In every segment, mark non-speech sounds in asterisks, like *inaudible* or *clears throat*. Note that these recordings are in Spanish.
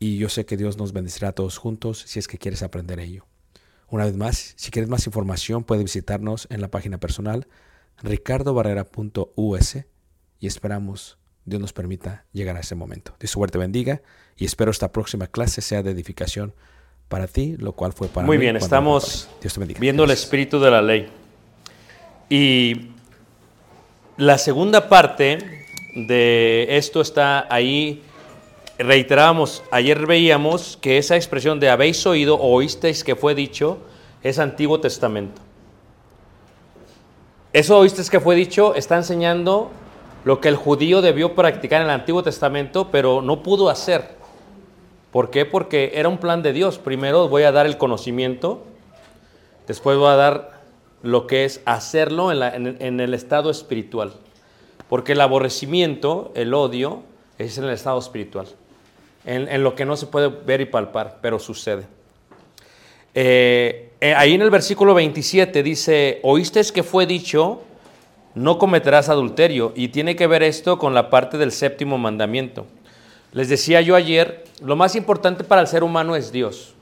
y yo sé que Dios nos bendecirá a todos juntos si es que quieres aprender ello. Una vez más, si quieres más información, puedes visitarnos en la página personal ricardobarrera.us y esperamos Dios nos permita llegar a ese momento. Dios suerte bendiga y espero esta próxima clase sea de edificación para ti, lo cual fue para Muy mí bien, estamos. Dios te bendiga. viendo el espíritu de la ley. Y la segunda parte de esto está ahí. Reiterábamos, ayer veíamos que esa expresión de habéis oído o oísteis que fue dicho es Antiguo Testamento. Eso oísteis que fue dicho está enseñando lo que el judío debió practicar en el Antiguo Testamento, pero no pudo hacer. ¿Por qué? Porque era un plan de Dios. Primero voy a dar el conocimiento, después voy a dar lo que es hacerlo en, en el estado espiritual. Porque el aborrecimiento, el odio, es en el estado espiritual. En, lo que no se puede ver y palpar, pero sucede. Eh, eh, ahí en el versículo 27 dice, oíste que fue dicho, no cometerás adulterio. Y tiene que ver esto con la parte del séptimo mandamiento. Les decía yo ayer, lo más importante para el ser humano es Dios.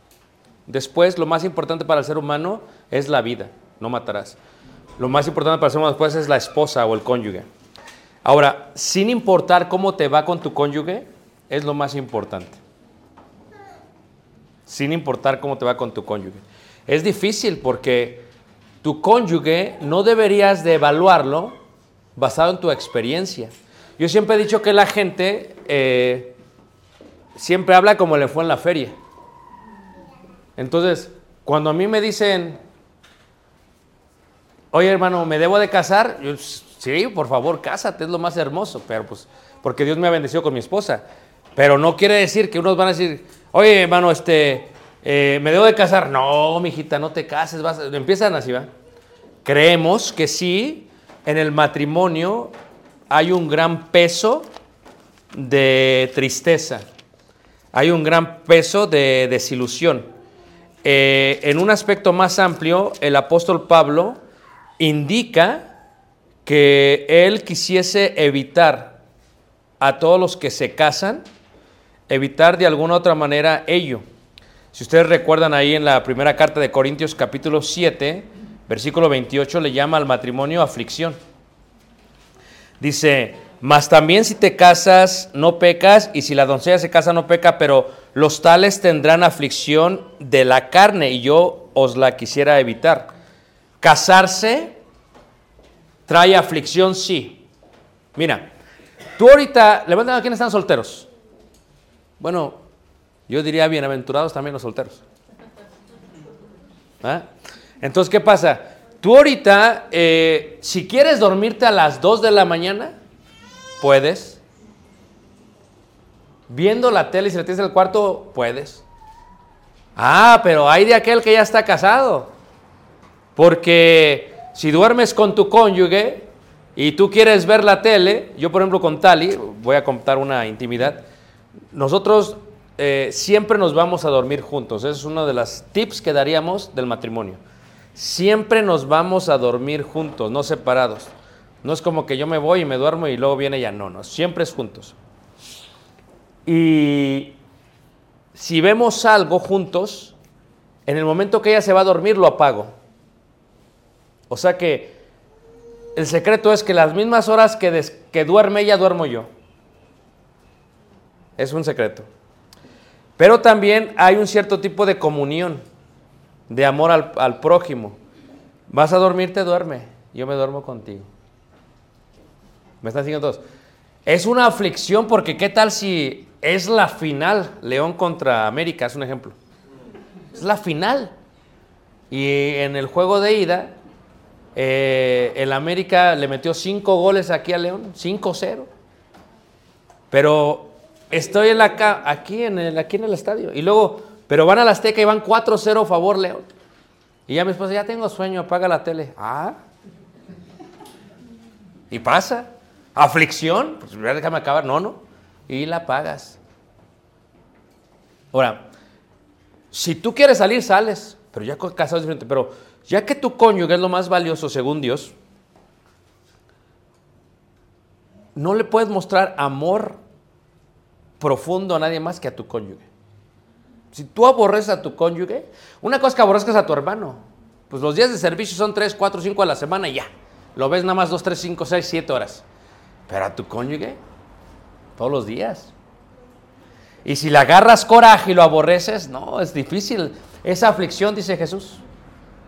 Después, lo más importante para el ser humano es la vida, no matarás. Lo más importante para el ser humano después es la esposa o el cónyuge. Ahora, sin importar cómo te va con tu cónyuge, es lo más importante. sin importar cómo te va con tu cónyuge. Es difícil porque tu cónyuge no deberías de evaluarlo basado en tu experiencia. Yo siempre he dicho que la gente eh, siempre habla como le fue en la feria. Entonces, cuando a mí me dicen, oye hermano, ¿me debo de casar? Yo, sí, por favor, cásate, es lo más hermoso, pero pues, porque Dios me ha bendecido con mi esposa. Pero no quiere decir que unos van a decir, oye hermano, este, eh, ¿me debo de casar? No, mijita, no te cases, vas, empiezan así, ¿va? Creemos que sí, en el matrimonio hay un gran peso de tristeza, hay un gran peso de desilusión. Eh, en un aspecto más amplio, el apóstol Pablo indica que él quisiese evitar a todos los que se casan, evitar de alguna otra manera ello. Si ustedes recuerdan ahí en la primera carta de Corintios capítulo 7, versículo 28, le llama al matrimonio aflicción. Dice, mas también si te casas no pecas, y si la doncella se casa no peca, pero los tales tendrán aflicción de la carne, y yo os la quisiera evitar. Casarse trae aflicción, sí. Mira, tú ahorita, levanten a quienes están solteros. Bueno, yo diría bienaventurados también los solteros. ¿Ah? Entonces, ¿qué pasa? Tú ahorita, eh, si quieres dormirte a las 2 de la mañana, puedes. Viendo la tele y si la tienes en el cuarto, puedes. Ah, pero hay de aquel que ya está casado. Porque si duermes con tu cónyuge y tú quieres ver la tele, yo por ejemplo con Tali, voy a contar una intimidad, nosotros eh, siempre nos vamos a dormir juntos. Ese es uno de los tips que daríamos del matrimonio. Siempre nos vamos a dormir juntos, no separados. No es como que yo me voy y me duermo y luego viene ella. No, no, siempre es juntos. Y si vemos algo juntos, en el momento que ella se va a dormir lo apago. O sea que el secreto es que las mismas horas que, que duerme ella, duermo yo. Es un secreto. Pero también hay un cierto tipo de comunión, de amor al, al prójimo. Vas a dormirte, duerme. Yo me duermo contigo. ¿Me están siguiendo todos? Es una aflicción porque ¿qué tal si es la final? León contra América es un ejemplo. Es la final. Y en el juego de ida, eh, el América le metió cinco goles aquí a León, 5-0. Pero estoy en la aquí, en el, aquí en el estadio. Y luego, pero van a la Azteca y van 4-0 a favor León. Y ya mi esposa, ya tengo sueño, apaga la tele. Ah. Y pasa. Aflicción, pues déjame acabar. No, no. Y la pagas. Ahora, si tú quieres salir, sales. Pero ya casado diferente. Pero ya que tu cónyuge es lo más valioso según Dios, no le puedes mostrar amor profundo a nadie más que a tu cónyuge. Si tú aborreces a tu cónyuge, una cosa es que aborrezcas a tu hermano. Pues los días de servicio son 3, 4, 5 a la semana y ya. Lo ves nada más 2, 3, 5, 6, 7 horas. Pero a tu cónyuge, todos los días. Y si le agarras coraje y lo aborreces, no, es difícil. Esa aflicción, dice Jesús.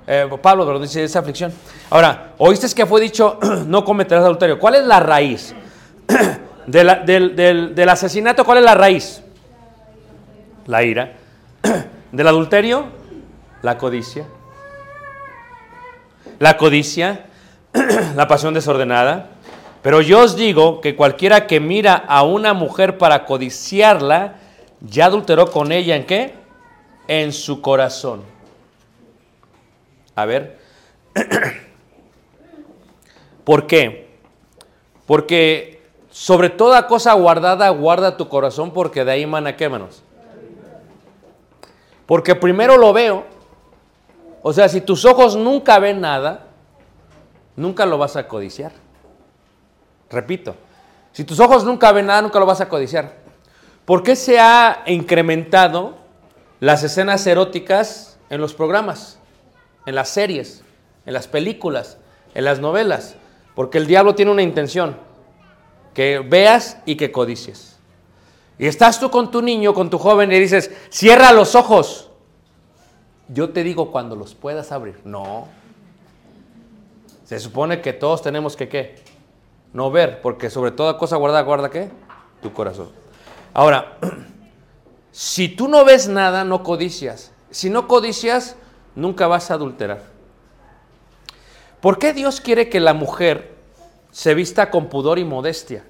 Eh, Pablo, pero dice esa aflicción. Ahora, oíste que fue dicho, *clears throat* no cometerás adulterio. ¿Cuál es la raíz? *clears throat* Del, del- del asesinato, ¿cuál es la raíz? La ira. *clears throat* Del adulterio, la codicia. La codicia, *clears throat* la pasión desordenada. Pero yo os digo que cualquiera que mira a una mujer para codiciarla, ya adulteró con ella en qué? En su corazón. A ver. *clears throat* ¿Por qué? Porque sobre toda cosa guardada, guarda tu corazón porque de ahí mana qué, manos. Porque primero lo veo. O sea, si tus ojos nunca ven nada, nunca lo vas a codiciar. Repito, si tus ojos nunca ven nada, nunca lo vas a codiciar. ¿Por qué se ha incrementado las escenas eróticas en los programas, en las series, en las películas, en las novelas? Porque el diablo tiene una intención, que veas y que codicies. Y estás tú con tu niño, con tu joven, y dices, cierra los ojos. yo te digo cuando los puedas abrir. No. Se supone que todos tenemos que qué? No ver, porque sobre toda cosa guarda, guarda qué? Tu corazón. Ahora, *clears throat* si tú no ves nada, no codicias. Si no codicias, nunca vas a adulterar. ¿Por qué Dios quiere que la mujer se vista con pudor y modestia?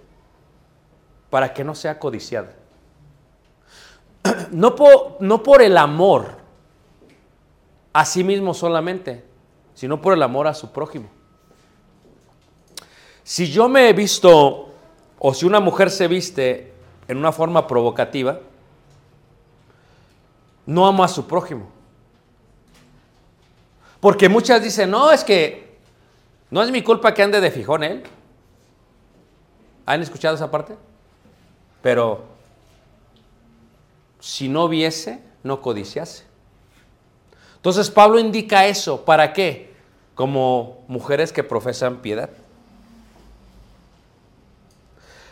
Para que no sea codiciada. No por, no por el amor a sí mismo solamente, sino por el amor a su prójimo. Si yo me he visto, o si una mujer se viste en una forma provocativa, no amo a su prójimo. Porque muchas dicen, no, es que no es mi culpa que ande de fijón él. ¿Han escuchado esa parte? Pero si no viese, no codiciase. Entonces Pablo indica eso, ¿para qué? Como mujeres que profesan piedad.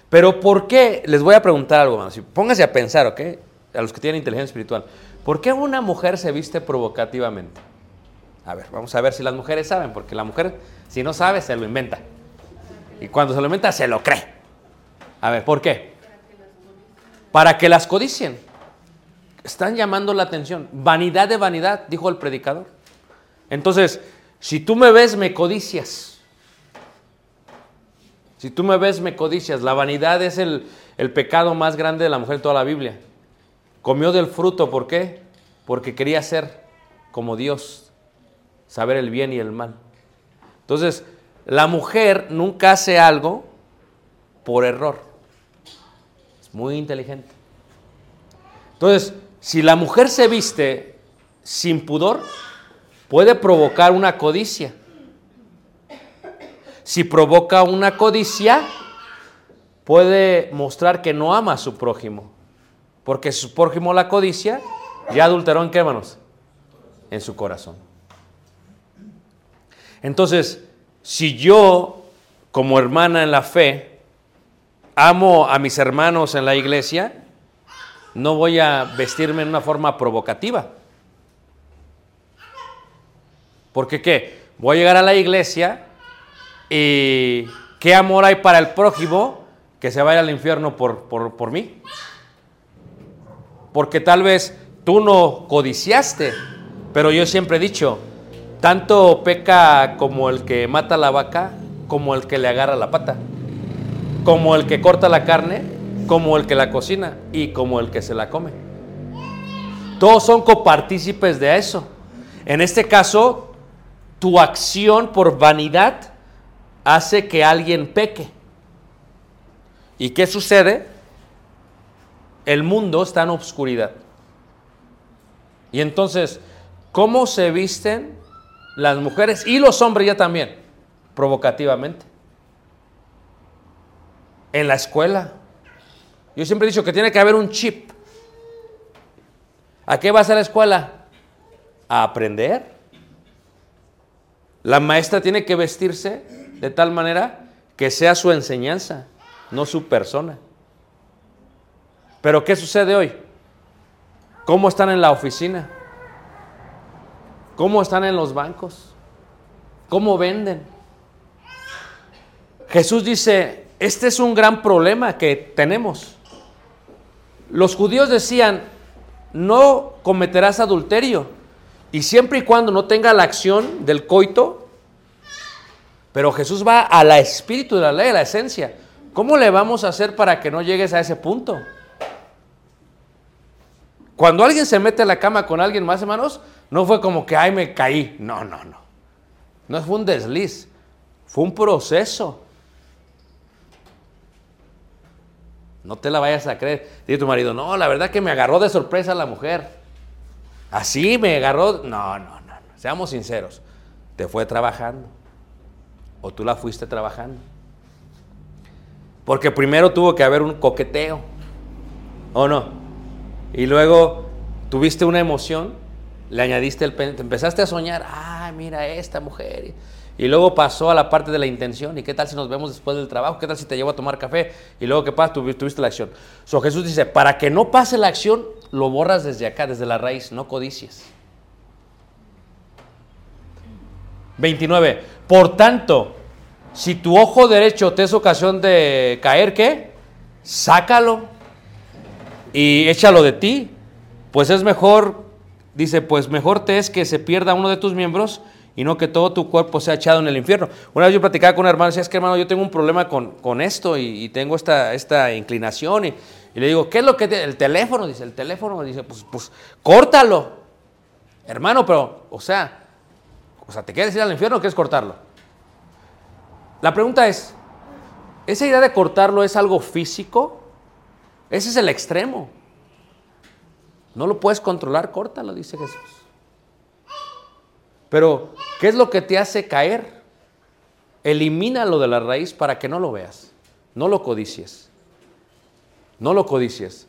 Pero ¿por qué? Les voy a preguntar algo más. Pónganse a pensar, ¿ok? A los que tienen inteligencia espiritual. ¿Por qué una mujer se viste provocativamente? A ver, vamos a ver si las mujeres saben, porque la mujer, si no sabe, se lo inventa. Y cuando se lo inventa, se lo cree. A ver, ¿por qué? Para que las codicien. Están llamando la atención. Vanidad de vanidad, dijo el predicador. Entonces, si tú me ves, me codicias. Si tú me ves, me codicias. La vanidad es el, pecado más grande de la mujer en toda la Biblia. Comió del fruto, ¿por qué? Porque quería ser como Dios, saber el bien y el mal. Entonces, la mujer nunca hace algo por error. Es muy inteligente. Entonces, si la mujer se viste sin pudor, puede provocar una codicia. Si provoca una codicia, puede mostrar que no ama a su prójimo. Porque su prójimo la codicia, ya adulteró en qué manos? En su corazón. Entonces, si yo, como hermana en la fe, amo a mis hermanos en la iglesia, no voy a vestirme en una forma provocativa. Porque qué? Voy a llegar a la iglesia y ¿qué amor hay para el prójimo que se vaya al infierno por, por, por mí? Porque tal vez tú no codiciaste, pero yo siempre he dicho, tanto peca como el que mata la vaca, como el que le agarra la pata, como el que corta la carne, como el que la cocina y como el que se la come. Todos son copartícipes de eso. En este caso, tu acción por vanidad hace que alguien peque. ¿Y qué sucede? El mundo está en obscuridad. Y entonces, ¿cómo se visten las mujeres y los hombres ya también? Provocativamente. En la escuela. Yo siempre he dicho que tiene que haber un chip. ¿A qué vas a la escuela? A aprender. La maestra tiene que vestirse de tal manera que sea su enseñanza, no su persona. Pero ¿qué sucede hoy? ¿Cómo están en la oficina? ¿Cómo están en los bancos? ¿Cómo venden? Jesús dice, este es un gran problema que tenemos. Los judíos decían, no cometerás adulterio. Y siempre y cuando no tenga la acción del coito, pero Jesús va a la espíritu de la ley, a la esencia. ¿Cómo le vamos a hacer para que no llegues a ese punto? Cuando alguien se mete a la cama con alguien más, hermanos, no fue como que, ay, me caí. No, no, no. No fue un desliz. Fue un proceso. No te la vayas a creer. Dice tu marido, no, la verdad que me agarró de sorpresa la mujer. Así me agarró. No, no, no, no. Seamos sinceros. Te fue trabajando. O tú la fuiste trabajando. Porque primero tuvo que haber un coqueteo. ¿O no? Y luego tuviste una emoción, le añadiste el te empezaste a soñar, ah, mira esta mujer. Y luego pasó a la parte de la intención. ¿Y qué tal si nos vemos después del trabajo? ¿Qué tal si te llevo a tomar café? Y luego, ¿qué pasa? Tuvi- Tuviste la acción. So, Jesús dice, para que no pase la acción, lo borras desde acá, desde la raíz, no codicies. 29. Por tanto, si tu ojo derecho te es ocasión de caer, ¿qué? Sácalo y échalo de ti. Pues es mejor, dice, pues mejor te es que se pierda uno de tus miembros y no que todo tu cuerpo sea echado en el infierno. Una vez yo platicaba con un hermano decía, es que hermano, yo tengo un problema con, con esto y, tengo esta, esta inclinación. Y, le digo, ¿qué es lo que El teléfono, dice, el teléfono, dice, pues, pues córtalo. Hermano, pero, o sea, o sea, ¿te quieres ir al infierno o quieres cortarlo? La pregunta es, ¿esa idea de cortarlo es algo físico? Ese es el extremo. No lo puedes controlar, córtalo, dice Jesús. Pero, ¿qué es lo que te hace caer? Elimínalo de la raíz para que no lo veas. No lo codicies. No lo codicies.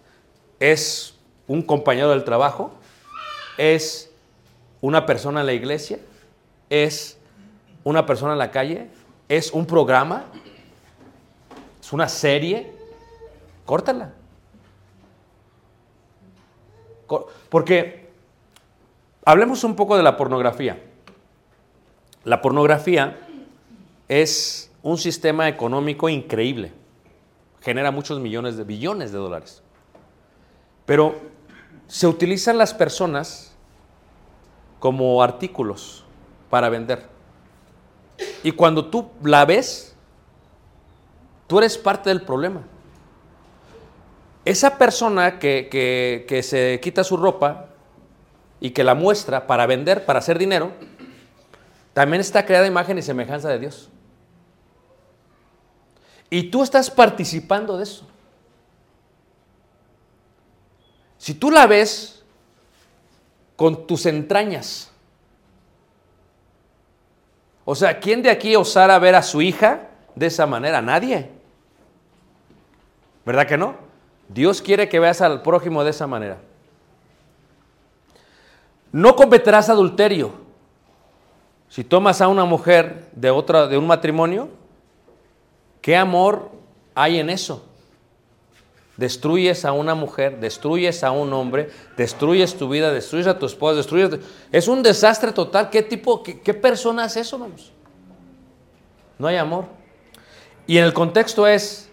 Es un compañero del trabajo, es una persona en la iglesia, es una persona en la calle, es un programa, es una serie. Córtala. Porque hablemos un poco de la pornografía. La pornografía es un sistema económico increíble. Genera muchos millones de billones de dólares. Pero se utilizan las personas como artículos para vender. Y cuando tú la ves, tú eres parte del problema. Esa persona que, que- se quita su ropa y que la muestra para vender, para hacer dinero, también está creada imagen y semejanza de Dios. Y tú estás participando de eso. Si tú la ves con tus entrañas, o sea, ¿quién de aquí osara ver a su hija de esa manera? Nadie. ¿Verdad que no? Dios quiere que veas al prójimo de esa manera. No cometerás adulterio. Si tomas a una mujer de otra de un matrimonio, ¿qué amor hay en eso? Destruyes a una mujer, destruyes a un hombre, destruyes tu vida, destruyes a tu esposa, destruyes... Es un desastre total. ¿Qué tipo, qué, persona es eso, vamos? No hay amor. Y en el contexto es,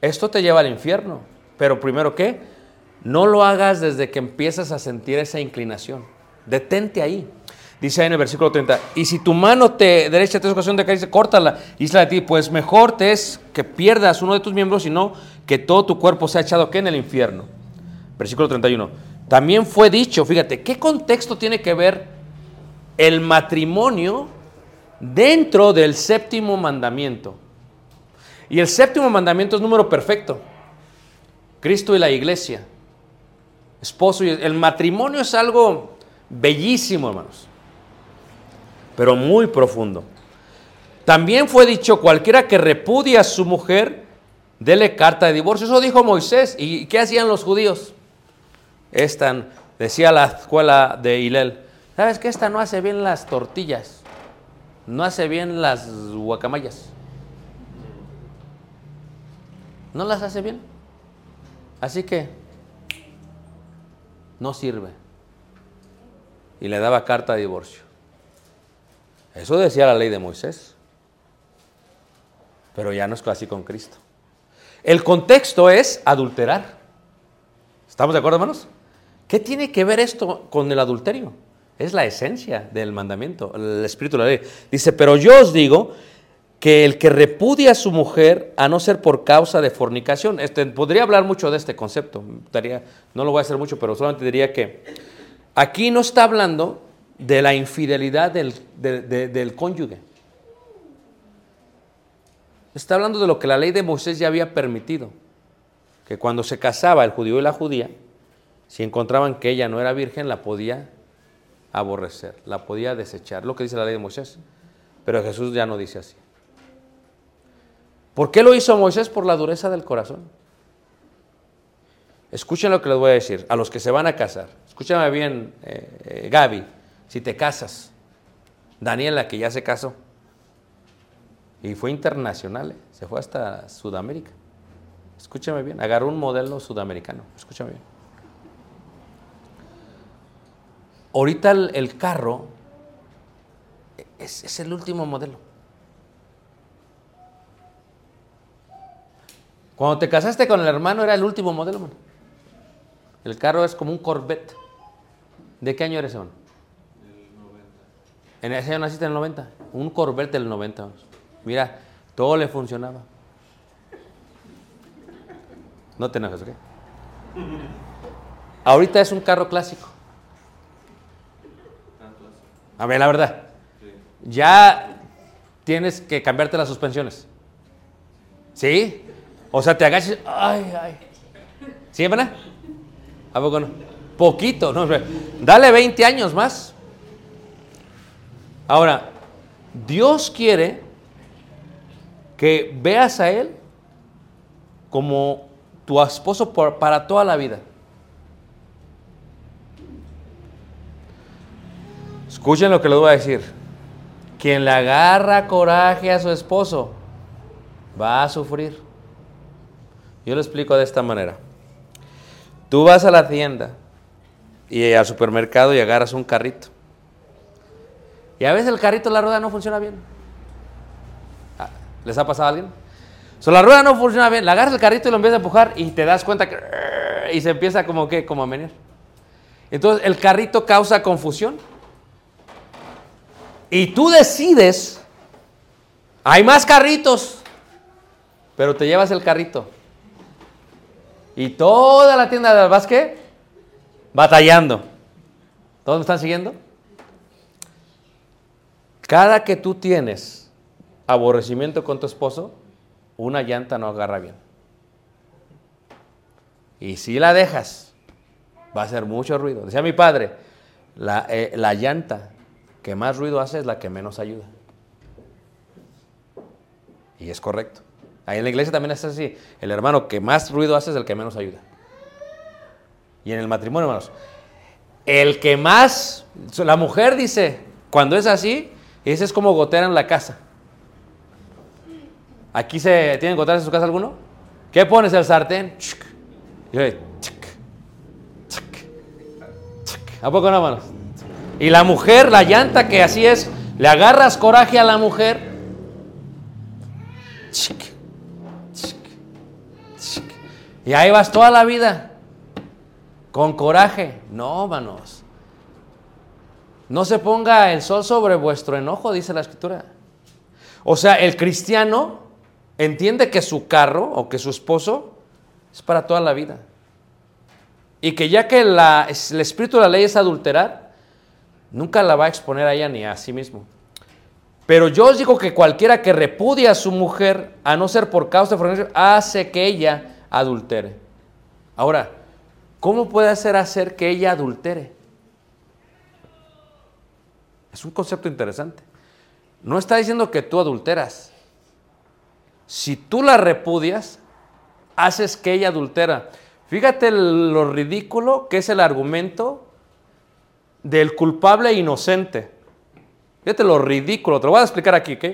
esto te lleva al infierno. Pero primero, ¿qué? No lo hagas desde que empiezas a sentir esa inclinación. Detente ahí. Dice ahí en el versículo 30, y si tu mano te derecha te es ocasión de caer, dice, córtala. Y dice a ti, pues mejor te es que pierdas uno de tus miembros, sino que todo tu cuerpo sea echado ¿qué? en el infierno. Versículo 31. También fue dicho, fíjate, ¿qué contexto tiene que ver el matrimonio dentro del séptimo mandamiento? Y el séptimo mandamiento es número perfecto. Cristo y la iglesia. Esposo y el matrimonio es algo bellísimo, hermanos. Pero muy profundo. También fue dicho, cualquiera que repudia a su mujer, dele carta de divorcio. Eso dijo Moisés. ¿Y qué hacían los judíos? Esta, decía la escuela de Hilel, ¿sabes que esta no hace bien las tortillas? No hace bien las guacamayas. No las hace bien. Así que no sirve. Y le daba carta de divorcio. Eso decía la ley de Moisés. Pero ya no es así con Cristo. El contexto es adulterar. ¿Estamos de acuerdo, hermanos? ¿Qué tiene que ver esto con el adulterio? Es la esencia del mandamiento, el espíritu de la ley. Dice, pero yo os digo que el que repudia a su mujer, a no ser por causa de fornicación, este, podría hablar mucho de este concepto, no lo voy a hacer mucho, pero solamente diría que aquí no está hablando de la infidelidad del, de- de- del cónyuge. Está hablando de lo que la ley de Moisés ya había permitido, que cuando se casaba el judío y la judía, si encontraban que ella no era virgen, la podía aborrecer, la podía desechar, lo que dice la ley de Moisés. Pero Jesús ya no dice así. ¿Por qué lo hizo Moisés? Por la dureza del corazón. Escuchen lo que les voy a decir a los que se van a casar. Escúchame bien, eh, eh, Gaby, si te casas, Daniela, que ya se casó, y fue internacional, eh, se fue hasta Sudamérica. Escúchame bien, agarró un modelo sudamericano. Escúchame bien. Ahorita el, carro, es el último modelo. Cuando te casaste con el hermano era el último modelo, mano. El carro es como un Corvette. ¿De qué año eres, hermano? En ese año naciste en el 90. Un Corvette del 90. vamos. Mira, todo le funcionaba. No te enojes, ¿ok? Ahorita es un carro clásico. A ver, la verdad. Ya tienes que cambiarte las suspensiones. ¿Sí? O sea, te agachas. Ay, ay. ¿Sí, verdad? ¿A poco no? Poquito, ¿no? Dale 20 años más. Ahora, Dios quiere que veas a Él como tu esposo para toda la vida. Escuchen lo que les voy a decir. Quien le agarra coraje a su esposo va a sufrir. Yo lo explico de esta manera. Tú vas a la tienda y al supermercado y agarras un carrito. Y a veces el carrito, la rueda no funciona bien. Ah, ¿Les ha pasado a alguien? So, la rueda no funciona bien. Le agarras el carrito y lo empiezas a empujar y te das cuenta que... Y se empieza como que, como a menear. Entonces el carrito causa confusión. Y tú decides, hay más carritos, pero te llevas el carrito. Y toda la tienda de qué? Batallando. ¿Todos me están siguiendo? Cada que tú tienes aborrecimiento con tu esposo, una llanta no agarra bien. Y si la dejas, va a hacer mucho ruido. Decía mi padre, la, eh, la llanta que más ruido hace es la que menos ayuda. Y es correcto. Ahí en la iglesia también es así. El hermano que más ruido hace es el que menos ayuda. Y en el matrimonio, hermanos, el que más, la mujer dice, cuando es así, ese es como gotera en la casa. ¿Aquí se tienen goteras en su casa alguno? ¿Qué pones el sartén? ¿A poco no, hermanos? Y la mujer, la llanta que así es, le agarras coraje a la mujer. Y ahí vas toda la vida. Con coraje. No, manos. No se ponga el sol sobre vuestro enojo, dice la escritura. O sea, el cristiano entiende que su carro o que su esposo es para toda la vida. Y que ya que el espíritu de la ley es adulterar, nunca la va a exponer a ella ni a sí mismo. Pero yo os digo que cualquiera que repudia a su mujer, a no ser por causa de fornicación, hace que ella adultere. Ahora, ¿cómo puede hacer hacer que ella adultere? Es un concepto interesante. No está diciendo que tú adulteras. Si tú la repudias, haces que ella adultera. Fíjate lo ridículo que es el argumento del culpable inocente. Fíjate lo ridículo, te lo voy a explicar aquí, ¿ok?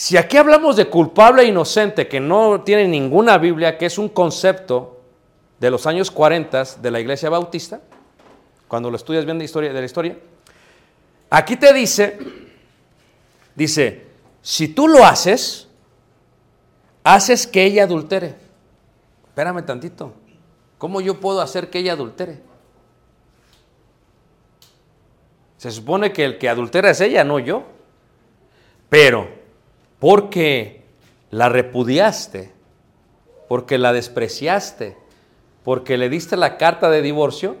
Si aquí hablamos de culpable e inocente, que no tiene ninguna Biblia, que es un concepto de los años 40 de la iglesia bautista, cuando lo estudias bien de, historia, de la historia, aquí te dice, dice, si tú lo haces, haces que ella adultere. Espérame tantito, ¿cómo yo puedo hacer que ella adultere? Se supone que el que adultera es ella, no yo. Pero, porque la repudiaste, porque la despreciaste, porque le diste la carta de divorcio,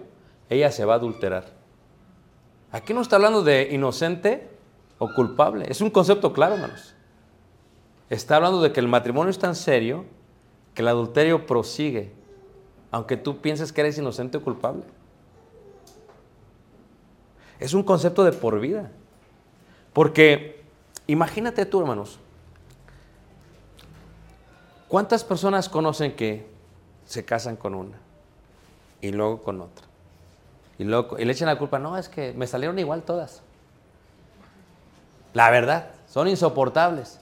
ella se va a adulterar. Aquí no está hablando de inocente o culpable. Es un concepto claro, hermanos. Está hablando de que el matrimonio es tan serio que el adulterio prosigue, aunque tú pienses que eres inocente o culpable. Es un concepto de por vida. Porque imagínate tú, hermanos, ¿cuántas personas conocen que se casan con una y luego con otra? Y, luego, y le echan la culpa, no, es que me salieron igual todas. La verdad, son insoportables.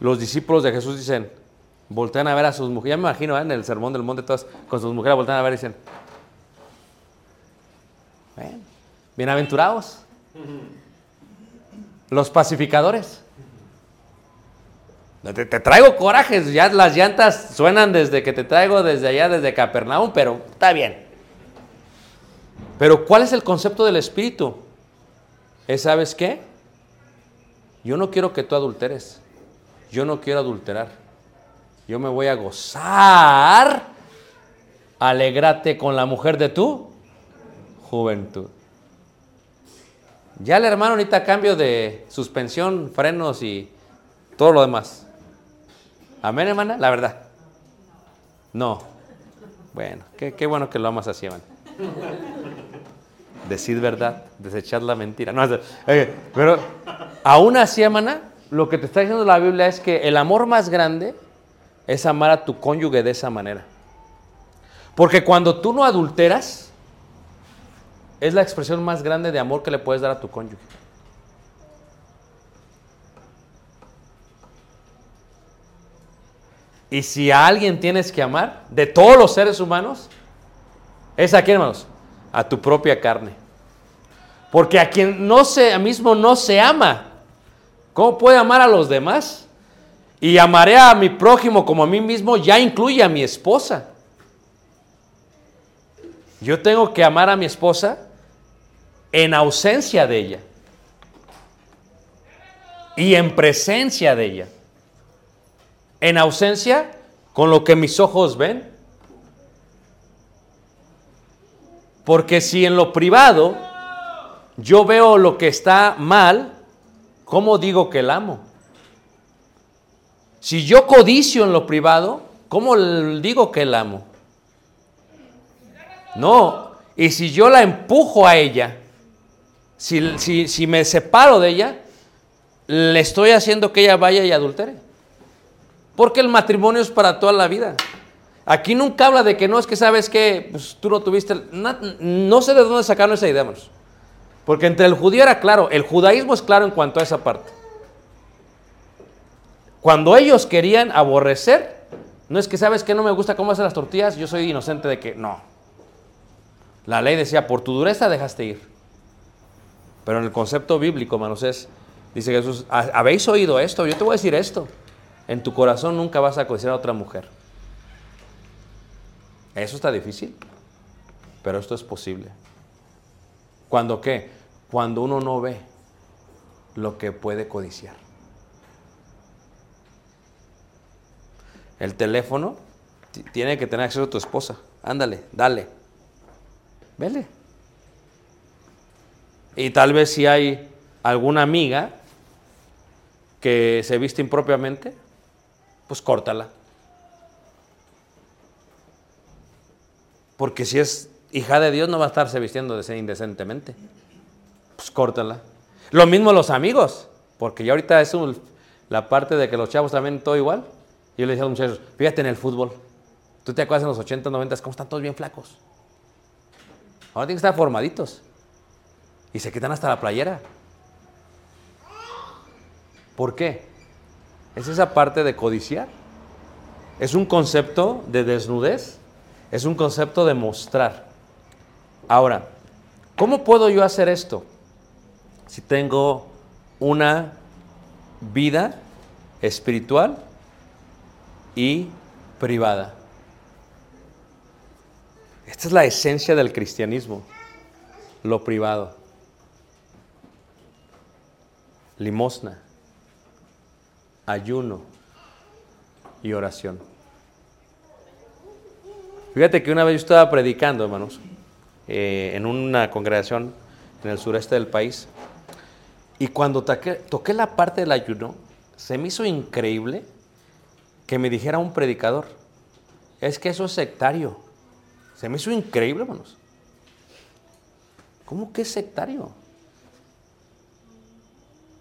Los discípulos de Jesús dicen, voltean a ver a sus mujeres, ya me imagino ¿eh? en el sermón del monte, todas con sus mujeres voltean a ver y dicen, bienaventurados. *laughs* Los pacificadores. Te, traigo corajes, ya las llantas suenan desde que te traigo desde allá, desde Capernaum, pero está bien. Pero ¿cuál es el concepto del Espíritu? Es, ¿sabes qué? Yo no quiero que tú adulteres. Yo no quiero adulterar. Yo me voy a gozar. Alégrate con la mujer de tu juventud. Ya el hermano ahorita cambio de suspensión, frenos y todo lo demás. Amén, hermana, la verdad. No. Bueno, qué, bueno que lo amas así, hermano. Decir verdad, desechar la mentira. No, eh, pero aún así, hermana, lo que te está diciendo la Biblia es que el amor más grande es amar a tu cónyuge de esa manera. Porque cuando tú no adulteras, es la expresión más grande de amor que le puedes dar a tu cónyuge. Y si a alguien tienes que amar, de todos los seres humanos, es a quién, hermanos? A tu propia carne. Porque a quien no se, mismo no se ama, ¿cómo puede amar a los demás? Y amaré a mi prójimo como a mí mismo, ya incluye a mi esposa. Yo tengo que amar a mi esposa en ausencia de ella y en presencia de ella. En ausencia con lo que mis ojos ven. Porque si en lo privado yo veo lo que está mal, ¿cómo digo que la amo? Si yo codicio en lo privado, ¿cómo digo que la amo? No, y si yo la empujo a ella, si, si, si me separo de ella, le estoy haciendo que ella vaya y adultere. Porque el matrimonio es para toda la vida. Aquí nunca habla de que no es que sabes que pues, tú no tuviste. No, no, sé de dónde sacaron esa idea, hermanos. Porque entre el judío era claro, el judaísmo es claro en cuanto a esa parte. Cuando ellos querían aborrecer, no es que sabes que no me gusta cómo hacen las tortillas, yo soy inocente de que no. La ley decía, por tu dureza dejaste ir. Pero en el concepto bíblico, hermanos, es, dice Jesús, ¿habéis oído esto? Yo te voy a decir esto. En tu corazón nunca vas a codiciar a otra mujer. Eso está difícil, pero esto es posible. ¿Cuándo qué? Cuando uno no ve lo que puede codiciar. El teléfono tiene que tener acceso a tu esposa. Ándale, dale. Vele. Y tal vez si hay alguna amiga que se viste impropiamente, pues córtala. Porque si es hija de Dios no va a estarse vistiendo indecentemente. Pues córtala. Lo mismo los amigos, porque ya ahorita es la parte de que los chavos también todo igual. Yo le decía a los muchachos, fíjate en el fútbol. ¿Tú te acuerdas en los 80, 90 cómo están todos bien flacos? Ahora tienen que estar formaditos. Y se quitan hasta la playera. ¿Por qué? Es esa parte de codiciar. Es un concepto de desnudez. Es un concepto de mostrar. Ahora, ¿cómo puedo yo hacer esto? Si tengo una vida espiritual y privada. Esta es la esencia del cristianismo, lo privado. Limosna, ayuno y oración. Fíjate que una vez yo estaba predicando, hermanos, eh, en una congregación en el sureste del país, y cuando toqué, toqué la parte del ayuno, se me hizo increíble que me dijera un predicador, es que eso es sectario. Se me hizo increíble, hermanos. ¿Cómo que es sectario?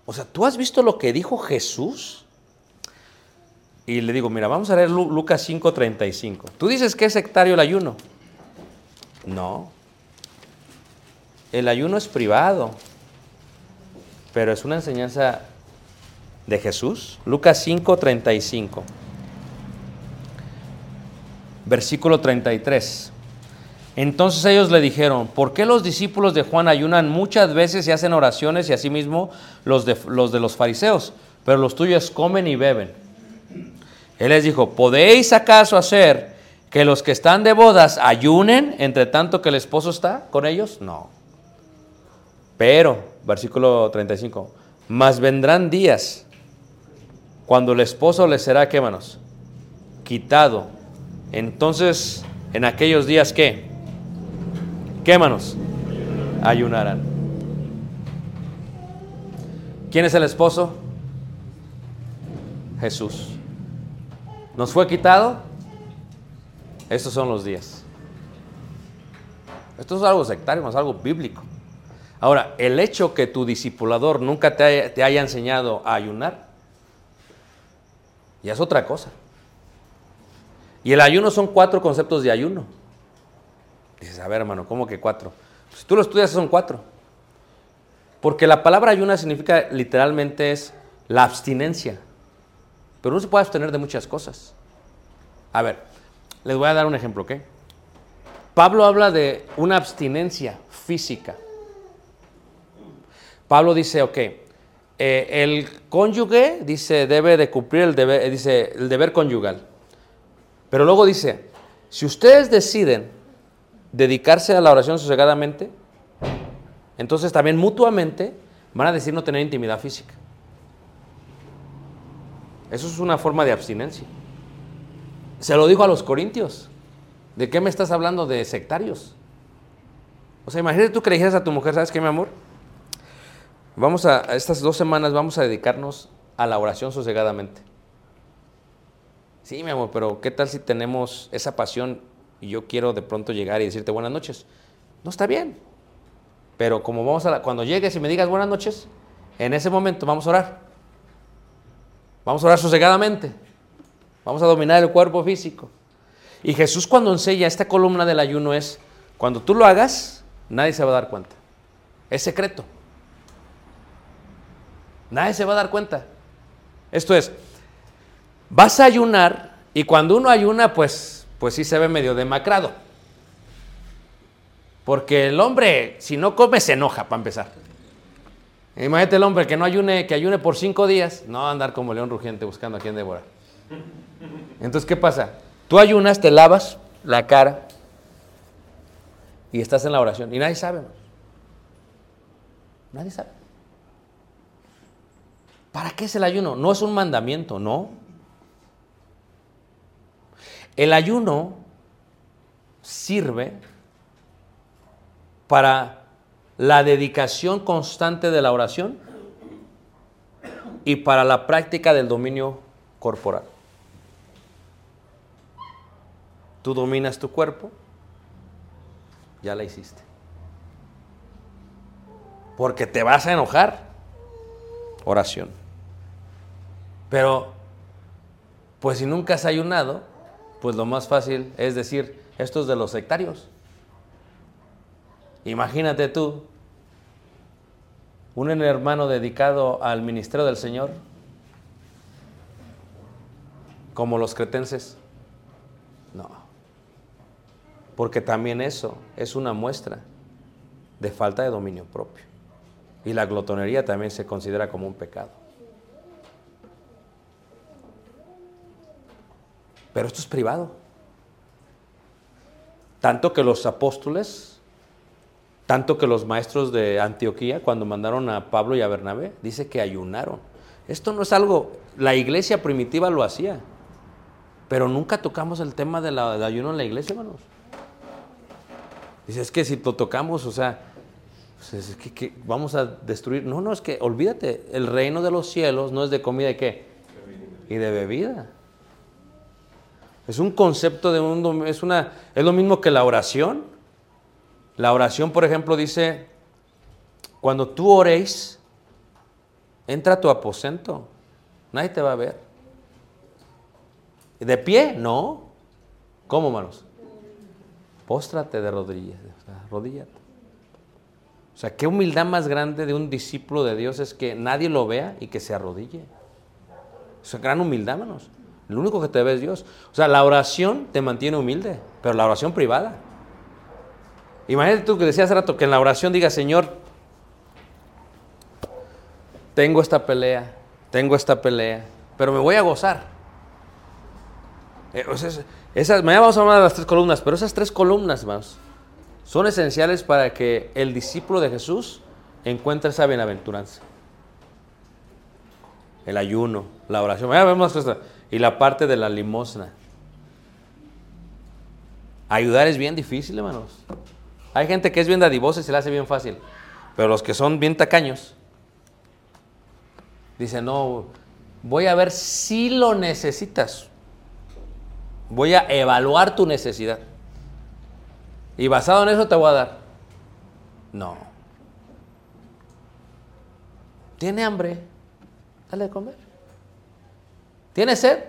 O sea, ¿tú has visto lo que dijo Jesús? Y le digo, mira, vamos a leer Lucas 5:35. ¿Tú dices que es sectario el ayuno? No. El ayuno es privado, pero es una enseñanza de Jesús. Lucas 5:35. Versículo 33. Entonces ellos le dijeron, ¿por qué los discípulos de Juan ayunan muchas veces y hacen oraciones y asimismo los los, de los fariseos, pero los tuyos comen y beben? Él les dijo, ¿podéis acaso hacer que los que están de bodas ayunen entre tanto que el esposo está con ellos? No. Pero, versículo 35, mas vendrán días cuando el esposo les será, ¿qué manos? Quitado. Entonces, en aquellos días, ¿qué? ¿Qué manos? Ayunarán. ¿Quién es el esposo? Jesús. ¿Nos fue quitado? Estos son los días. Esto es algo sectario, es algo bíblico. Ahora, el hecho que tu discipulador nunca te haya, te haya enseñado a ayunar, ya es otra cosa. Y el ayuno son cuatro conceptos de ayuno. Dices, a ver, hermano, ¿cómo que cuatro? Si tú lo estudias, son cuatro. Porque la palabra ayuna significa literalmente es la abstinencia. Pero no se puede abstener de muchas cosas. A ver, les voy a dar un ejemplo, ¿ok? Pablo habla de una abstinencia física. Pablo dice, ok, eh, el cónyuge dice debe de cumplir el deber, dice, el deber conyugal. Pero luego dice, si ustedes deciden dedicarse a la oración sosegadamente, entonces también mutuamente van a decir no tener intimidad física. Eso es una forma de abstinencia. Se lo dijo a los corintios. ¿De qué me estás hablando de sectarios? O sea, imagínate tú que le dijeras a tu mujer, ¿sabes qué, mi amor? Vamos a, estas dos semanas vamos a dedicarnos a la oración sosegadamente. Sí, mi amor, pero ¿qué tal si tenemos esa pasión y yo quiero de pronto llegar y decirte buenas noches? No está bien. Pero como vamos a la- cuando llegues y me digas buenas noches, en ese momento vamos a orar. Vamos a orar sosegadamente. Vamos a dominar el cuerpo físico. Y Jesús cuando enseña esta columna del ayuno es, cuando tú lo hagas, nadie se va a dar cuenta. Es secreto. Nadie se va a dar cuenta. Esto es, vas a ayunar y cuando uno ayuna, pues, pues sí se ve medio demacrado. Porque el hombre, si no come, se enoja para empezar. Imagínate el hombre que no ayune, que ayune por cinco días, no va a andar como león rugiente buscando a quien devorar. Entonces, ¿qué pasa? Tú ayunas, te lavas la cara y estás en la oración y nadie sabe. Nadie sabe. ¿Para qué es el ayuno? No es un mandamiento, no. El ayuno sirve para la dedicación constante de la oración y para la práctica del dominio corporal. Tú dominas tu cuerpo, ya la hiciste. Porque te vas a enojar. Oración. Pero, pues si nunca has ayunado, pues lo más fácil es decir, esto es de los sectarios. Imagínate tú, un hermano dedicado al ministerio del Señor, como los cretenses. No. Porque también eso es una muestra de falta de dominio propio. Y la glotonería también se considera como un pecado. Pero esto es privado. Tanto que los apóstoles, tanto que los maestros de Antioquía, cuando mandaron a Pablo y a Bernabé, dice que ayunaron. Esto no es algo, la iglesia primitiva lo hacía, pero nunca tocamos el tema del ayuno en la iglesia, hermanos. Dice, es que si lo tocamos, o sea, pues es que, vamos a destruir. No, no, es que olvídate, el reino de los cielos no es de comida y qué? Y de bebida. Es un concepto de un es una es lo mismo que la oración. La oración, por ejemplo, dice cuando tú oréis, entra a tu aposento. Nadie te va a ver. ¿De pie? No. ¿Cómo, manos? Póstrate de rodillas, o sea. O sea, qué humildad más grande de un discípulo de Dios es que nadie lo vea y que se arrodille. Una gran humildad, manos. Lo único que te ve es Dios. O sea, la oración te mantiene humilde, pero la oración privada. Imagínate tú que decías hace rato que en la oración diga, Señor, tengo esta pelea, tengo esta pelea, pero me voy a gozar. Eh, esas, mañana vamos a hablar de las tres columnas, pero esas tres columnas, hermanos, son esenciales para que el discípulo de Jesús encuentre esa bienaventuranza. El ayuno, la oración, mañana vemos esta, y la parte de la limosna. Ayudar es bien difícil, hermanos. Hay gente que es bien dadivosa y se le hace bien fácil, pero los que son bien tacaños, dicen, no, voy a ver si lo necesitas. Voy a evaluar tu necesidad. Y basado en eso te voy a dar. No. ¿Tiene hambre? Dale de comer. ¿Tiene sed?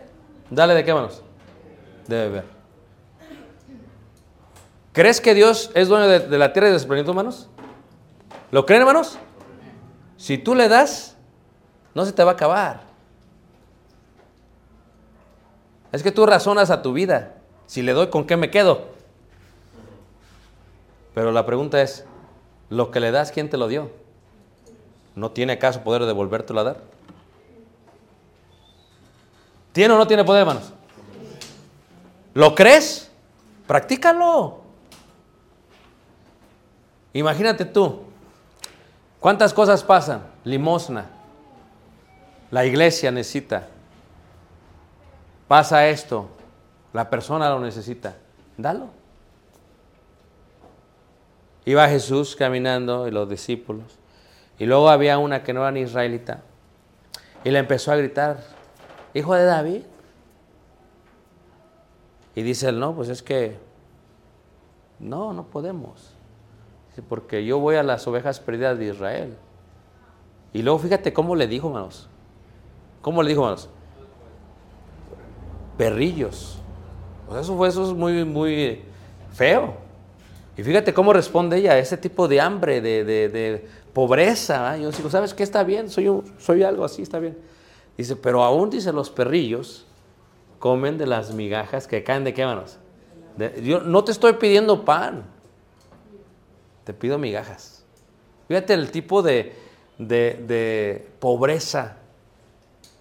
Dale de qué manos? De beber. ¿Crees que Dios es dueño de, de la tierra y de sus plenitud, hermanos? ¿Lo creen, hermanos? Si tú le das, no se te va a acabar. Es que tú razonas a tu vida. Si le doy, ¿con qué me quedo? Pero la pregunta es, ¿lo que le das, quién te lo dio? ¿No tiene acaso poder devolvértelo a dar? ¿Tiene o no tiene poder, hermanos? ¿Lo crees? Practícalo. Imagínate tú, ¿cuántas cosas pasan? Limosna. La iglesia necesita. Pasa esto. La persona lo necesita. Dalo. Iba Jesús caminando y los discípulos. Y luego había una que no era ni israelita. Y le empezó a gritar, hijo de David. Y dice él, no, pues es que no, no podemos. Porque yo voy a las ovejas perdidas de Israel. Y luego fíjate cómo le dijo, hermanos. ¿Cómo le dijo, hermanos? Perrillos. Sea, eso fue eso es muy, muy feo. Y fíjate cómo responde ella a ese tipo de hambre, de, de- de pobreza. ¿ah? Yo digo, ¿sabes qué? Está bien, soy, soy algo así, está bien. Dice, pero aún, dice, los perrillos comen de las migajas que caen de qué manos. De- yo no te estoy pidiendo pan, te pido migajas. Fíjate el tipo de, de- pobreza,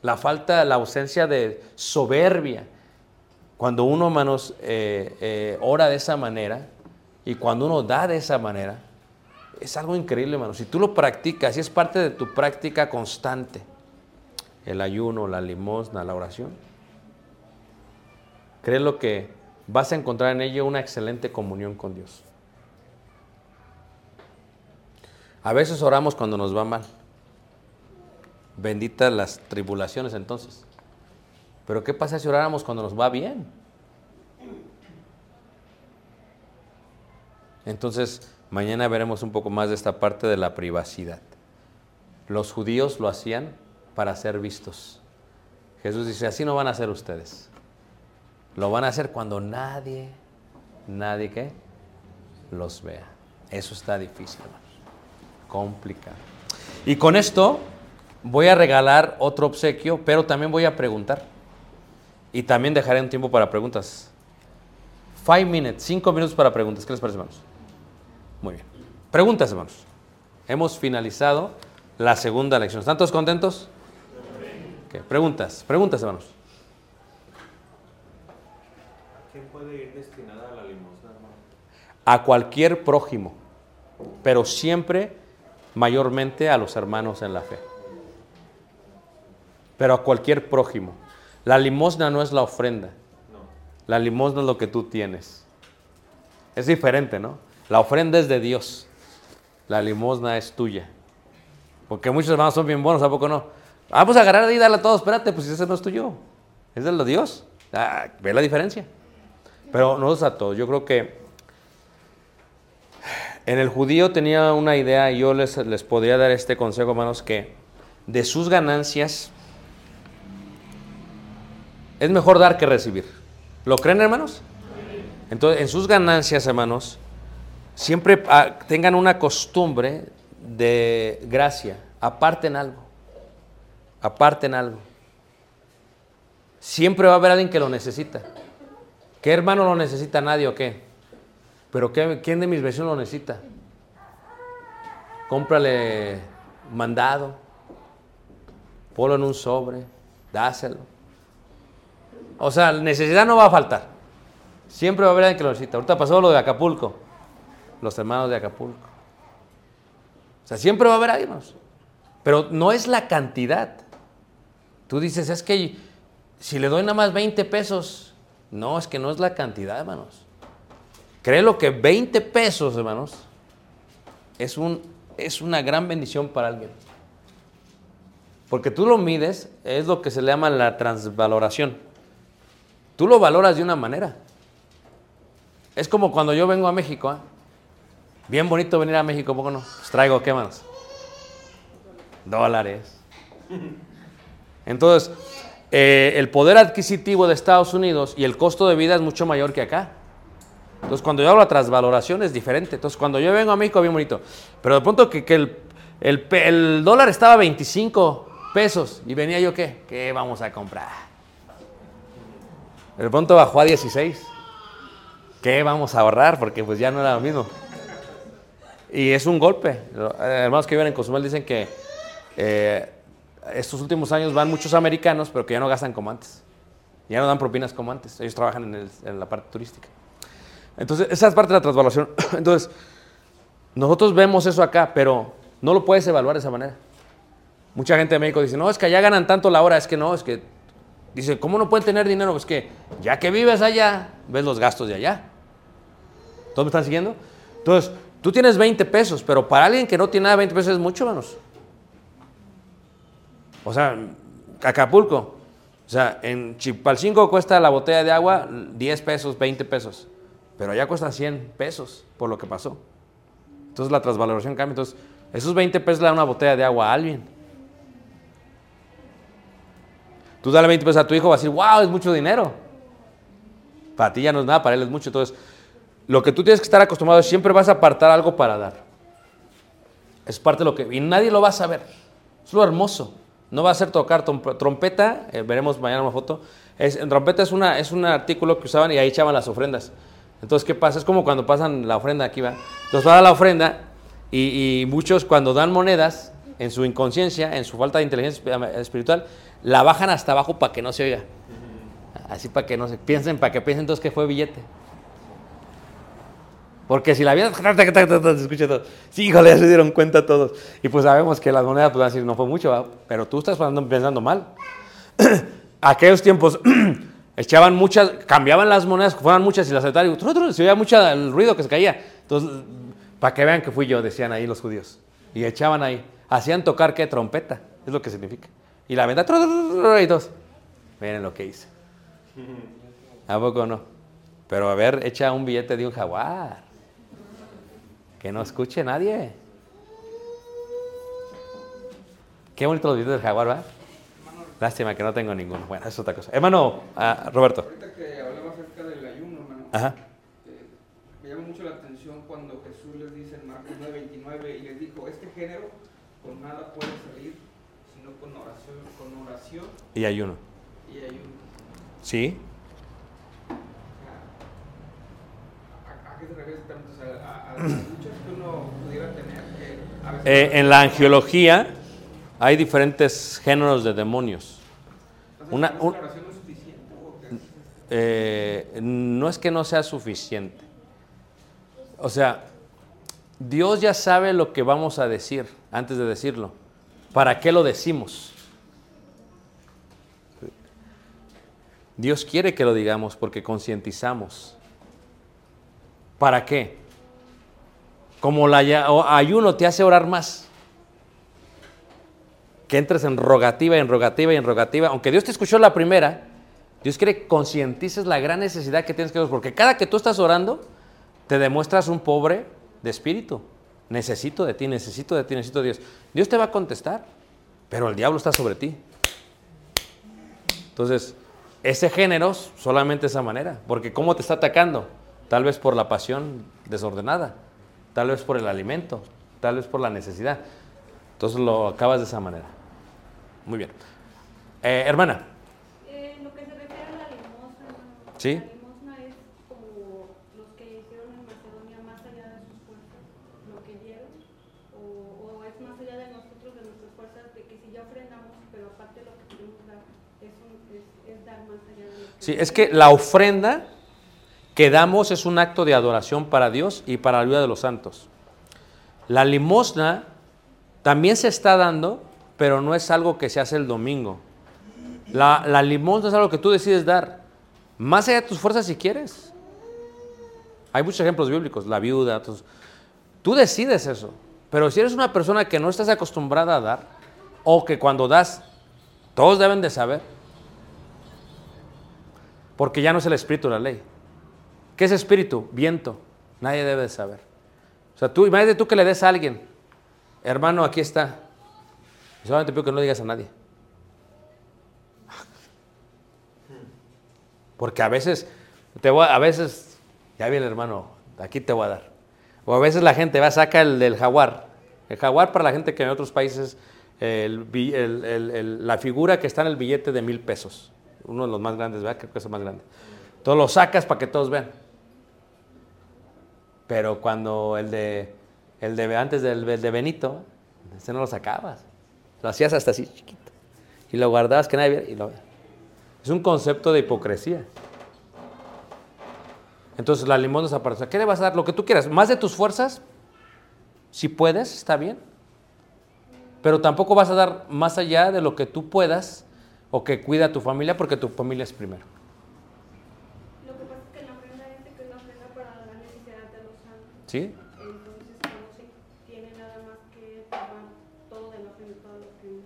la falta, la ausencia de soberbia. Cuando uno, hermanos, eh, eh, ora de esa manera y cuando uno da de esa manera, es algo increíble, hermano. Si tú lo practicas, si es parte de tu práctica constante, el ayuno, la limosna, la oración, créelo que vas a encontrar en ello una excelente comunión con Dios. A veces oramos cuando nos va mal. Benditas las tribulaciones entonces. Pero ¿qué pasa si oráramos cuando nos va bien? Entonces, mañana veremos un poco más de esta parte de la privacidad. Los judíos lo hacían para ser vistos. Jesús dice, así no van a ser ustedes. Lo van a hacer cuando nadie, nadie que los vea. Eso está difícil, Complicado. Y con esto voy a regalar otro obsequio, pero también voy a preguntar. Y también dejaré un tiempo para preguntas. Five minutes, cinco minutos para preguntas. ¿Qué les parece, hermanos? Muy bien. Preguntas, hermanos. Hemos finalizado la segunda lección. ¿Están todos contentos? Preguntas, preguntas, hermanos. ¿Qué puede ir destinada a la limosna, hermano? A cualquier prójimo, pero siempre mayormente a los hermanos en la fe. Pero a cualquier prójimo. La limosna no es la ofrenda. La limosna es lo que tú tienes. Es diferente, ¿no? La ofrenda es de Dios. La limosna es tuya. Porque muchos hermanos son bien buenos, ¿a poco no? Ah, pues agarrar y darle a todos. Espérate, pues ese no es tuyo. Es de Dios. Ah, ¿Ve la diferencia? Pero no es a todos. Yo creo que en el judío tenía una idea y yo les, les podría dar este consejo, hermanos, que de sus ganancias es mejor dar que recibir. ¿Lo creen, hermanos? Entonces, en sus ganancias, hermanos, siempre ah, tengan una costumbre de gracia. Aparten algo. Aparten algo. Siempre va a haber alguien que lo necesita. ¿Qué hermano lo necesita? Nadie o qué? Pero ¿qué- ¿quién de mis vecinos lo necesita? Cómprale mandado, ponlo en un sobre, dáselo. O sea, necesidad no va a faltar. Siempre va a haber alguien que lo necesita. Ahorita pasó lo de Acapulco, los hermanos de Acapulco. O sea, siempre va a haber alguien. Pero no es la cantidad. Tú dices, es que si le doy nada más 20 pesos, no, es que no es la cantidad, hermanos. Créelo que 20 pesos, hermanos, es, un, es una gran bendición para alguien. Porque tú lo mides, es lo que se le llama la transvaloración. Tú lo valoras de una manera. Es como cuando yo vengo a México, ¿ah? Bien bonito venir a México, ¿poco no? Pues traigo, ¿qué manos? Dólares. Entonces, eh, el poder adquisitivo de Estados Unidos y el costo de vida es mucho mayor que acá. Entonces, cuando yo hablo de transvaloración es diferente. Entonces, cuando yo vengo a México, bien bonito. Pero de pronto que, el, el dólar estaba a 25 pesos y venía yo, ¿qué? ¿Qué vamos a comprar? De pronto bajó a 16. ¿Qué vamos a ahorrar? Porque pues ya no era lo mismo. Y es un golpe. Los hermanos que viven en Cozumel dicen que eh, estos últimos años van muchos americanos, pero que ya no gastan como antes. Ya no dan propinas como antes. Ellos trabajan en la parte turística. Entonces, esa es parte de la transvaluación. *clears throat* Entonces, nosotros vemos eso acá, pero no lo puedes evaluar de esa manera. Mucha gente de México dice, no, es que allá ganan tanto la hora. Es que no, es que... Dice, ¿cómo no pueden tener dinero? Pues que ya que vives allá, ves los gastos de allá. ¿Todos me están siguiendo? Entonces, tú tienes 20 pesos, pero para alguien que no tiene nada, 20 pesos es mucho, hermanos. O sea, Acapulco. O sea, en Chipalcingo cuesta la botella de agua 10 pesos, 20 pesos. Pero allá cuesta 100 pesos por lo que pasó. Entonces la transvaloración cambia. Entonces, esos 20 pesos le dan una botella de agua a alguien. Tú dale 20 pesos a tu hijo, va a decir, wow, es mucho dinero. Para ti ya no es nada, para él es mucho. Entonces, lo que tú tienes que estar acostumbrado es siempre vas a apartar algo para dar. Es parte de lo que... Y nadie lo va a saber. Es lo hermoso. No va a ser tocar tromp- trompeta, eh, veremos mañana una foto. Es, trompeta es, una, es un artículo que usaban y ahí echaban las ofrendas. Entonces, ¿qué pasa? Es como cuando pasan la ofrenda aquí, ¿va? Entonces va a la ofrenda y, muchos cuando dan monedas, en su inconsciencia, en su falta de inteligencia esp- espiritual, la bajan hasta abajo para que no se oiga. Así para que no se piensen, para que piensen entonces que fue billete. Porque si la vida *laughs* se escucha todo. Sí, híjole, ya se dieron cuenta todos. Y pues sabemos que las monedas pues decir, no fue mucho, pero tú estás pensando mal. *clears throat* Aquellos tiempos *clears throat* echaban muchas, cambiaban las monedas, fueran muchas y las aceptaban y se oía mucho el ruido que se caía. Entonces, para que vean que fui yo, decían ahí los judíos. Y echaban ahí. Hacían tocar qué trompeta, es lo que significa. Y la venta, y todos. Miren lo que hice. ¿A poco no? Pero a ver, echa un billete de un jaguar. Que no escuche nadie. Qué bonito los billetes del jaguar, ¿va? Lástima que no tengo ninguno. Bueno, es otra cosa. Hermano, ah, Roberto. Ahorita que hablaba acerca del ayuno, hermano, Ajá. eh, me llama mucho la atención cuando Jesús les dice en Marcos 9:29 y les dijo, este género con nada puede salir, sino con oración, con oración Y ayuno. y ayuno. ¿Sí? ¿A, a qué se refiere exactamente? O sea, a, a las luchas que uno pudiera tener, que a veces... Eh, en la angiología hay diferentes géneros de demonios. Una- ¿la un-. Eh, no es que no sea suficiente. O sea, Dios ya sabe lo que vamos a decir antes de decirlo. ¿Para qué lo decimos? Dios quiere que lo digamos porque concientizamos. ¿Para qué? Como o ayuno te hace orar más. Que entres en rogativa, en rogativa en rogativa. Aunque Dios te escuchó la primera, Dios quiere que concientices la gran necesidad que tienes que Dios. Porque cada que tú estás orando, te demuestras un pobre de espíritu. Necesito de ti, necesito de ti, necesito de Dios. Dios te va a contestar, pero el diablo está sobre ti. Entonces, ese género solamente esa manera. Porque ¿cómo te está atacando? Tal vez por la pasión desordenada, tal vez por el alimento, tal vez por la necesidad. Entonces lo acabas de esa manera. Muy bien. Eh, hermana. Eh, lo que se refiere a la limosna. ¿Sí? La limosna es como los que hicieron en Macedonia más allá de sus fuerzas, lo que dieron, o, o es más allá de nosotros, de nuestras fuerzas, de que si ya ofrendamos, pero aparte lo que queremos dar, es, un, es, es, dar más allá de nosotros. Sí, es que la ofrenda que damos es un acto de adoración para Dios y para la ayuda de los santos. La limosna también se está dando pero no es algo que se hace el domingo. La, limosna es algo que tú decides dar, más allá de tus fuerzas si quieres. Hay muchos ejemplos bíblicos, la viuda. tú decides eso. Pero si eres una persona que no estás acostumbrada a dar, o que cuando das, todos deben de saber, porque ya no es el espíritu la ley. ¿Qué es espíritu? Viento. Nadie debe de saber. O sea, tú, imagínate tú que le des a alguien, hermano, aquí está. Solamente pido que no digas a nadie. Porque a veces, te a, veces, ya viene hermano, aquí te voy a dar. O a veces la gente va, saca el del jaguar. El jaguar para la gente que en otros países, la figura que está en el billete de mil pesos. Uno de los más grandes, ¿verdad? Creo que es el más grande. Entonces lo sacas para que todos vean. Pero cuando el de, el de antes del el de Benito, ese no lo sacabas. Lo hacías hasta así chiquito. Y lo guardabas que nadie viera. y lo- Es un concepto de hipocresía. Entonces la limón desaparece. ¿Qué le vas a dar? Lo que tú quieras. Más de tus fuerzas, si puedes, está bien. Pero tampoco vas a dar más allá de lo que tú puedas o que cuida a tu familia porque tu familia es primero. Lo que pasa es que la ofrenda dice que es la ofrenda para la necesidad de los santos. ¿Sí?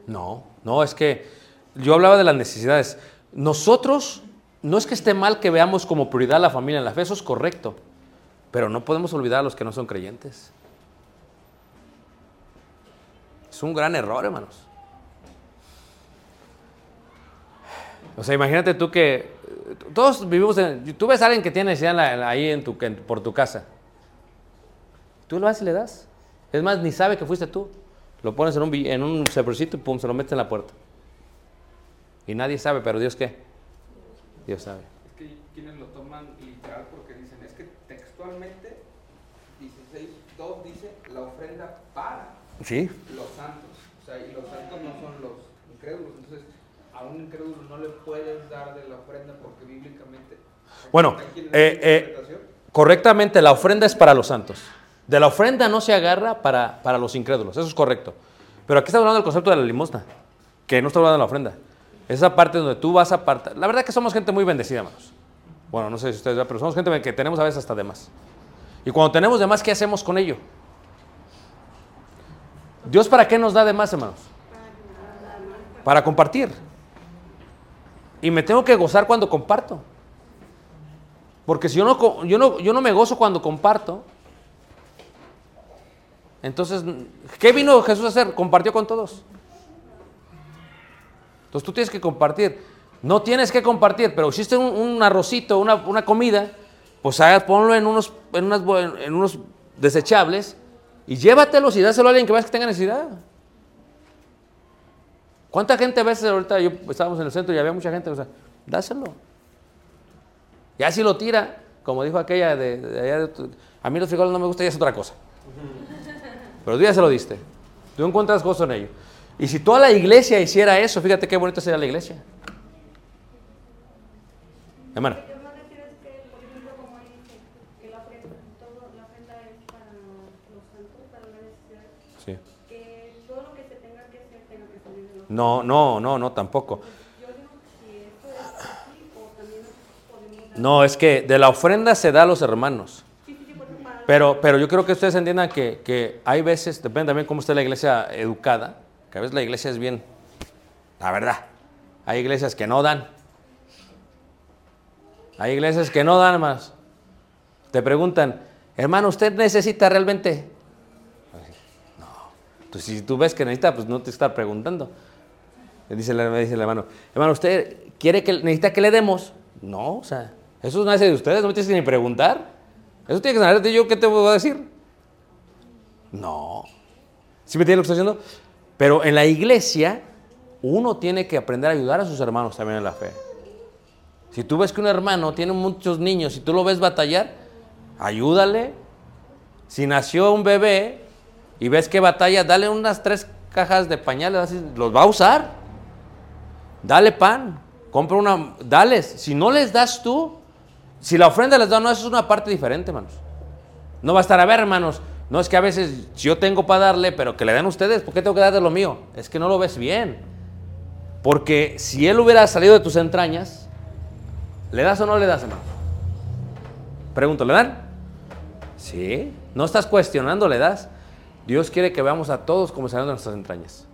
No, no, es que yo hablaba de las necesidades. Nosotros, no es que esté mal que veamos como prioridad a la familia en la fe, eso es correcto, pero no podemos olvidar a los que no son creyentes. Es un gran error, hermanos. O sea, imagínate tú que todos vivimos en... Tú ves a alguien que tiene necesidad ahí en tu, por tu casa. Tú lo vas y le das. Es más, ni sabe que fuiste tú. Lo pones en un, en un y pum, se lo metes en la puerta. Y nadie sabe, pero Dios qué? Dios sabe. Es que quienes lo toman literal porque dicen, es que textualmente 16.2 dice la ofrenda para Sí. los santos. O sea, y los santos no son los incrédulos. Entonces, a un incrédulo no le puedes dar de la ofrenda porque bíblicamente... Bueno, eh, eh. Correctamente, la ofrenda es para los santos. De la ofrenda no se agarra para, para los incrédulos, eso es correcto. Pero aquí estamos hablando del concepto de la limosna, que no está hablando de la ofrenda. Esa parte donde tú vas a apartar. La verdad que somos gente muy bendecida, hermanos. Bueno, no sé si ustedes, pero somos gente que tenemos a veces hasta de más. Y cuando tenemos de más, ¿qué hacemos con ello? Dios para qué nos da de más, hermanos? Para compartir. Y me tengo que gozar cuando comparto. Porque si yo no, yo no, yo no me gozo cuando comparto, entonces, ¿qué vino Jesús a hacer? Compartió con todos. Entonces tú tienes que compartir. No tienes que compartir, pero hiciste un, arrocito, una, una comida, pues haga- ponlo en unos, en, unas en unos desechables y llévatelos y dáselo a alguien que veas que tenga necesidad. ¿Cuánta gente a veces ahorita yo estábamos en el centro y había mucha gente? O sea, dáselo. Ya si lo tira, como dijo aquella de, allá de a mí los frijoles no me gustan, ya es otra cosa. Pero tú ya se lo diste. Tú encuentras gozo en ello. Y si toda la iglesia hiciera eso, fíjate qué bonita sería la iglesia. Hermano. Sí. No, no, no, no, tampoco. Yo digo que si esto es así, o también nosotros podemos dar... No, es que de la ofrenda se da a los hermanos. Sí, sí, sí, porque para... Pero, pero yo creo que ustedes entiendan que, que hay veces, depende también cómo esté la iglesia educada, que a veces la iglesia es bien, la verdad. Hay iglesias que no dan. Hay iglesias que no dan más. Te preguntan, hermano, ¿usted necesita realmente? No. Pues si tú ves que necesita, pues no te está preguntando. Me dice, me dice el hermano, hermano, ¿usted quiere que necesita que le demos? No, o sea, eso nace de ustedes, no me tienes que ni preguntar. Eso tiene que saber de yo, ¿qué te voy a decir? No. ¿Sí me entiendes lo que estoy diciendo? Pero en la iglesia, uno tiene que aprender a ayudar a sus hermanos también en la fe. Si tú ves que un hermano tiene muchos niños y tú lo ves batallar, ayúdale. Si nació un bebé y ves que batalla, dale unas tres cajas de pañales, así, los va a usar. Dale pan. compra una, dales. Si no les das tú, si la ofrenda les da, no, eso es una parte diferente, hermanos. No va a estar, a ver, hermanos, no es que a veces yo tengo para darle, pero que le den ustedes, ¿por qué tengo que dar de lo mío? Es que no lo ves bien. Porque si él hubiera salido de tus entrañas, ¿le das o no le das, hermano? Pregunto, ¿le dan? Sí. No estás cuestionando, le das. Dios quiere que veamos a todos como saliendo de nuestras entrañas.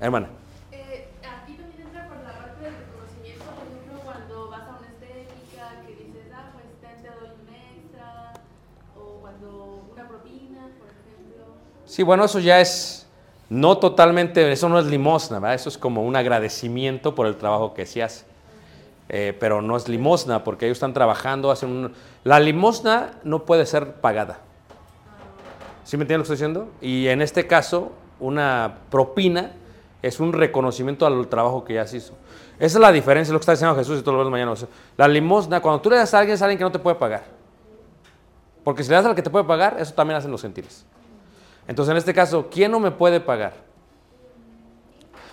Hermana. Eh, aquí también entra por la parte del reconocimiento, por ejemplo, cuando vas a una estética, que dices, ah, pues ten, te doy un extra, o cuando una propina, por ejemplo. Sí, bueno, eso ya es no totalmente, eso no es limosna, ¿verdad? Eso es como un agradecimiento por el trabajo que se hace. Eh, pero no es limosna porque ellos están trabajando, hacen un... La limosna no puede ser pagada. ¿Sí me entienden lo que estoy diciendo? Y en este caso, una propina es un reconocimiento al trabajo que ya se hizo. Esa es la diferencia, lo que está diciendo Jesús y todos los mañana. La limosna, cuando tú le das a alguien, es alguien que no te puede pagar. Porque si le das al que te puede pagar, eso también hacen los gentiles. Entonces, en este caso, ¿quién no me puede pagar?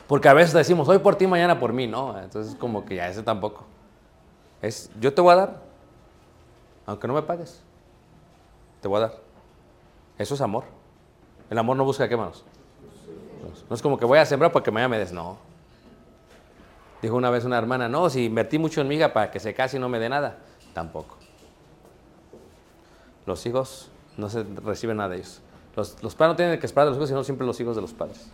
Porque a veces decimos, hoy por ti, mañana por mí, ¿no? Entonces, como que ya ese tampoco. Es, yo te voy a dar, aunque no me pagues, te voy a dar. Eso es amor. El amor no busca qué manos. No es como que voy a sembrar para que mañana me des, no. Dijo una vez una hermana, no, si invertí mucho en mi para que se case y no me dé nada, tampoco. Los hijos no se reciben nada de ellos. Los, los padres no tienen que esperar de los hijos, sino siempre los hijos de los padres.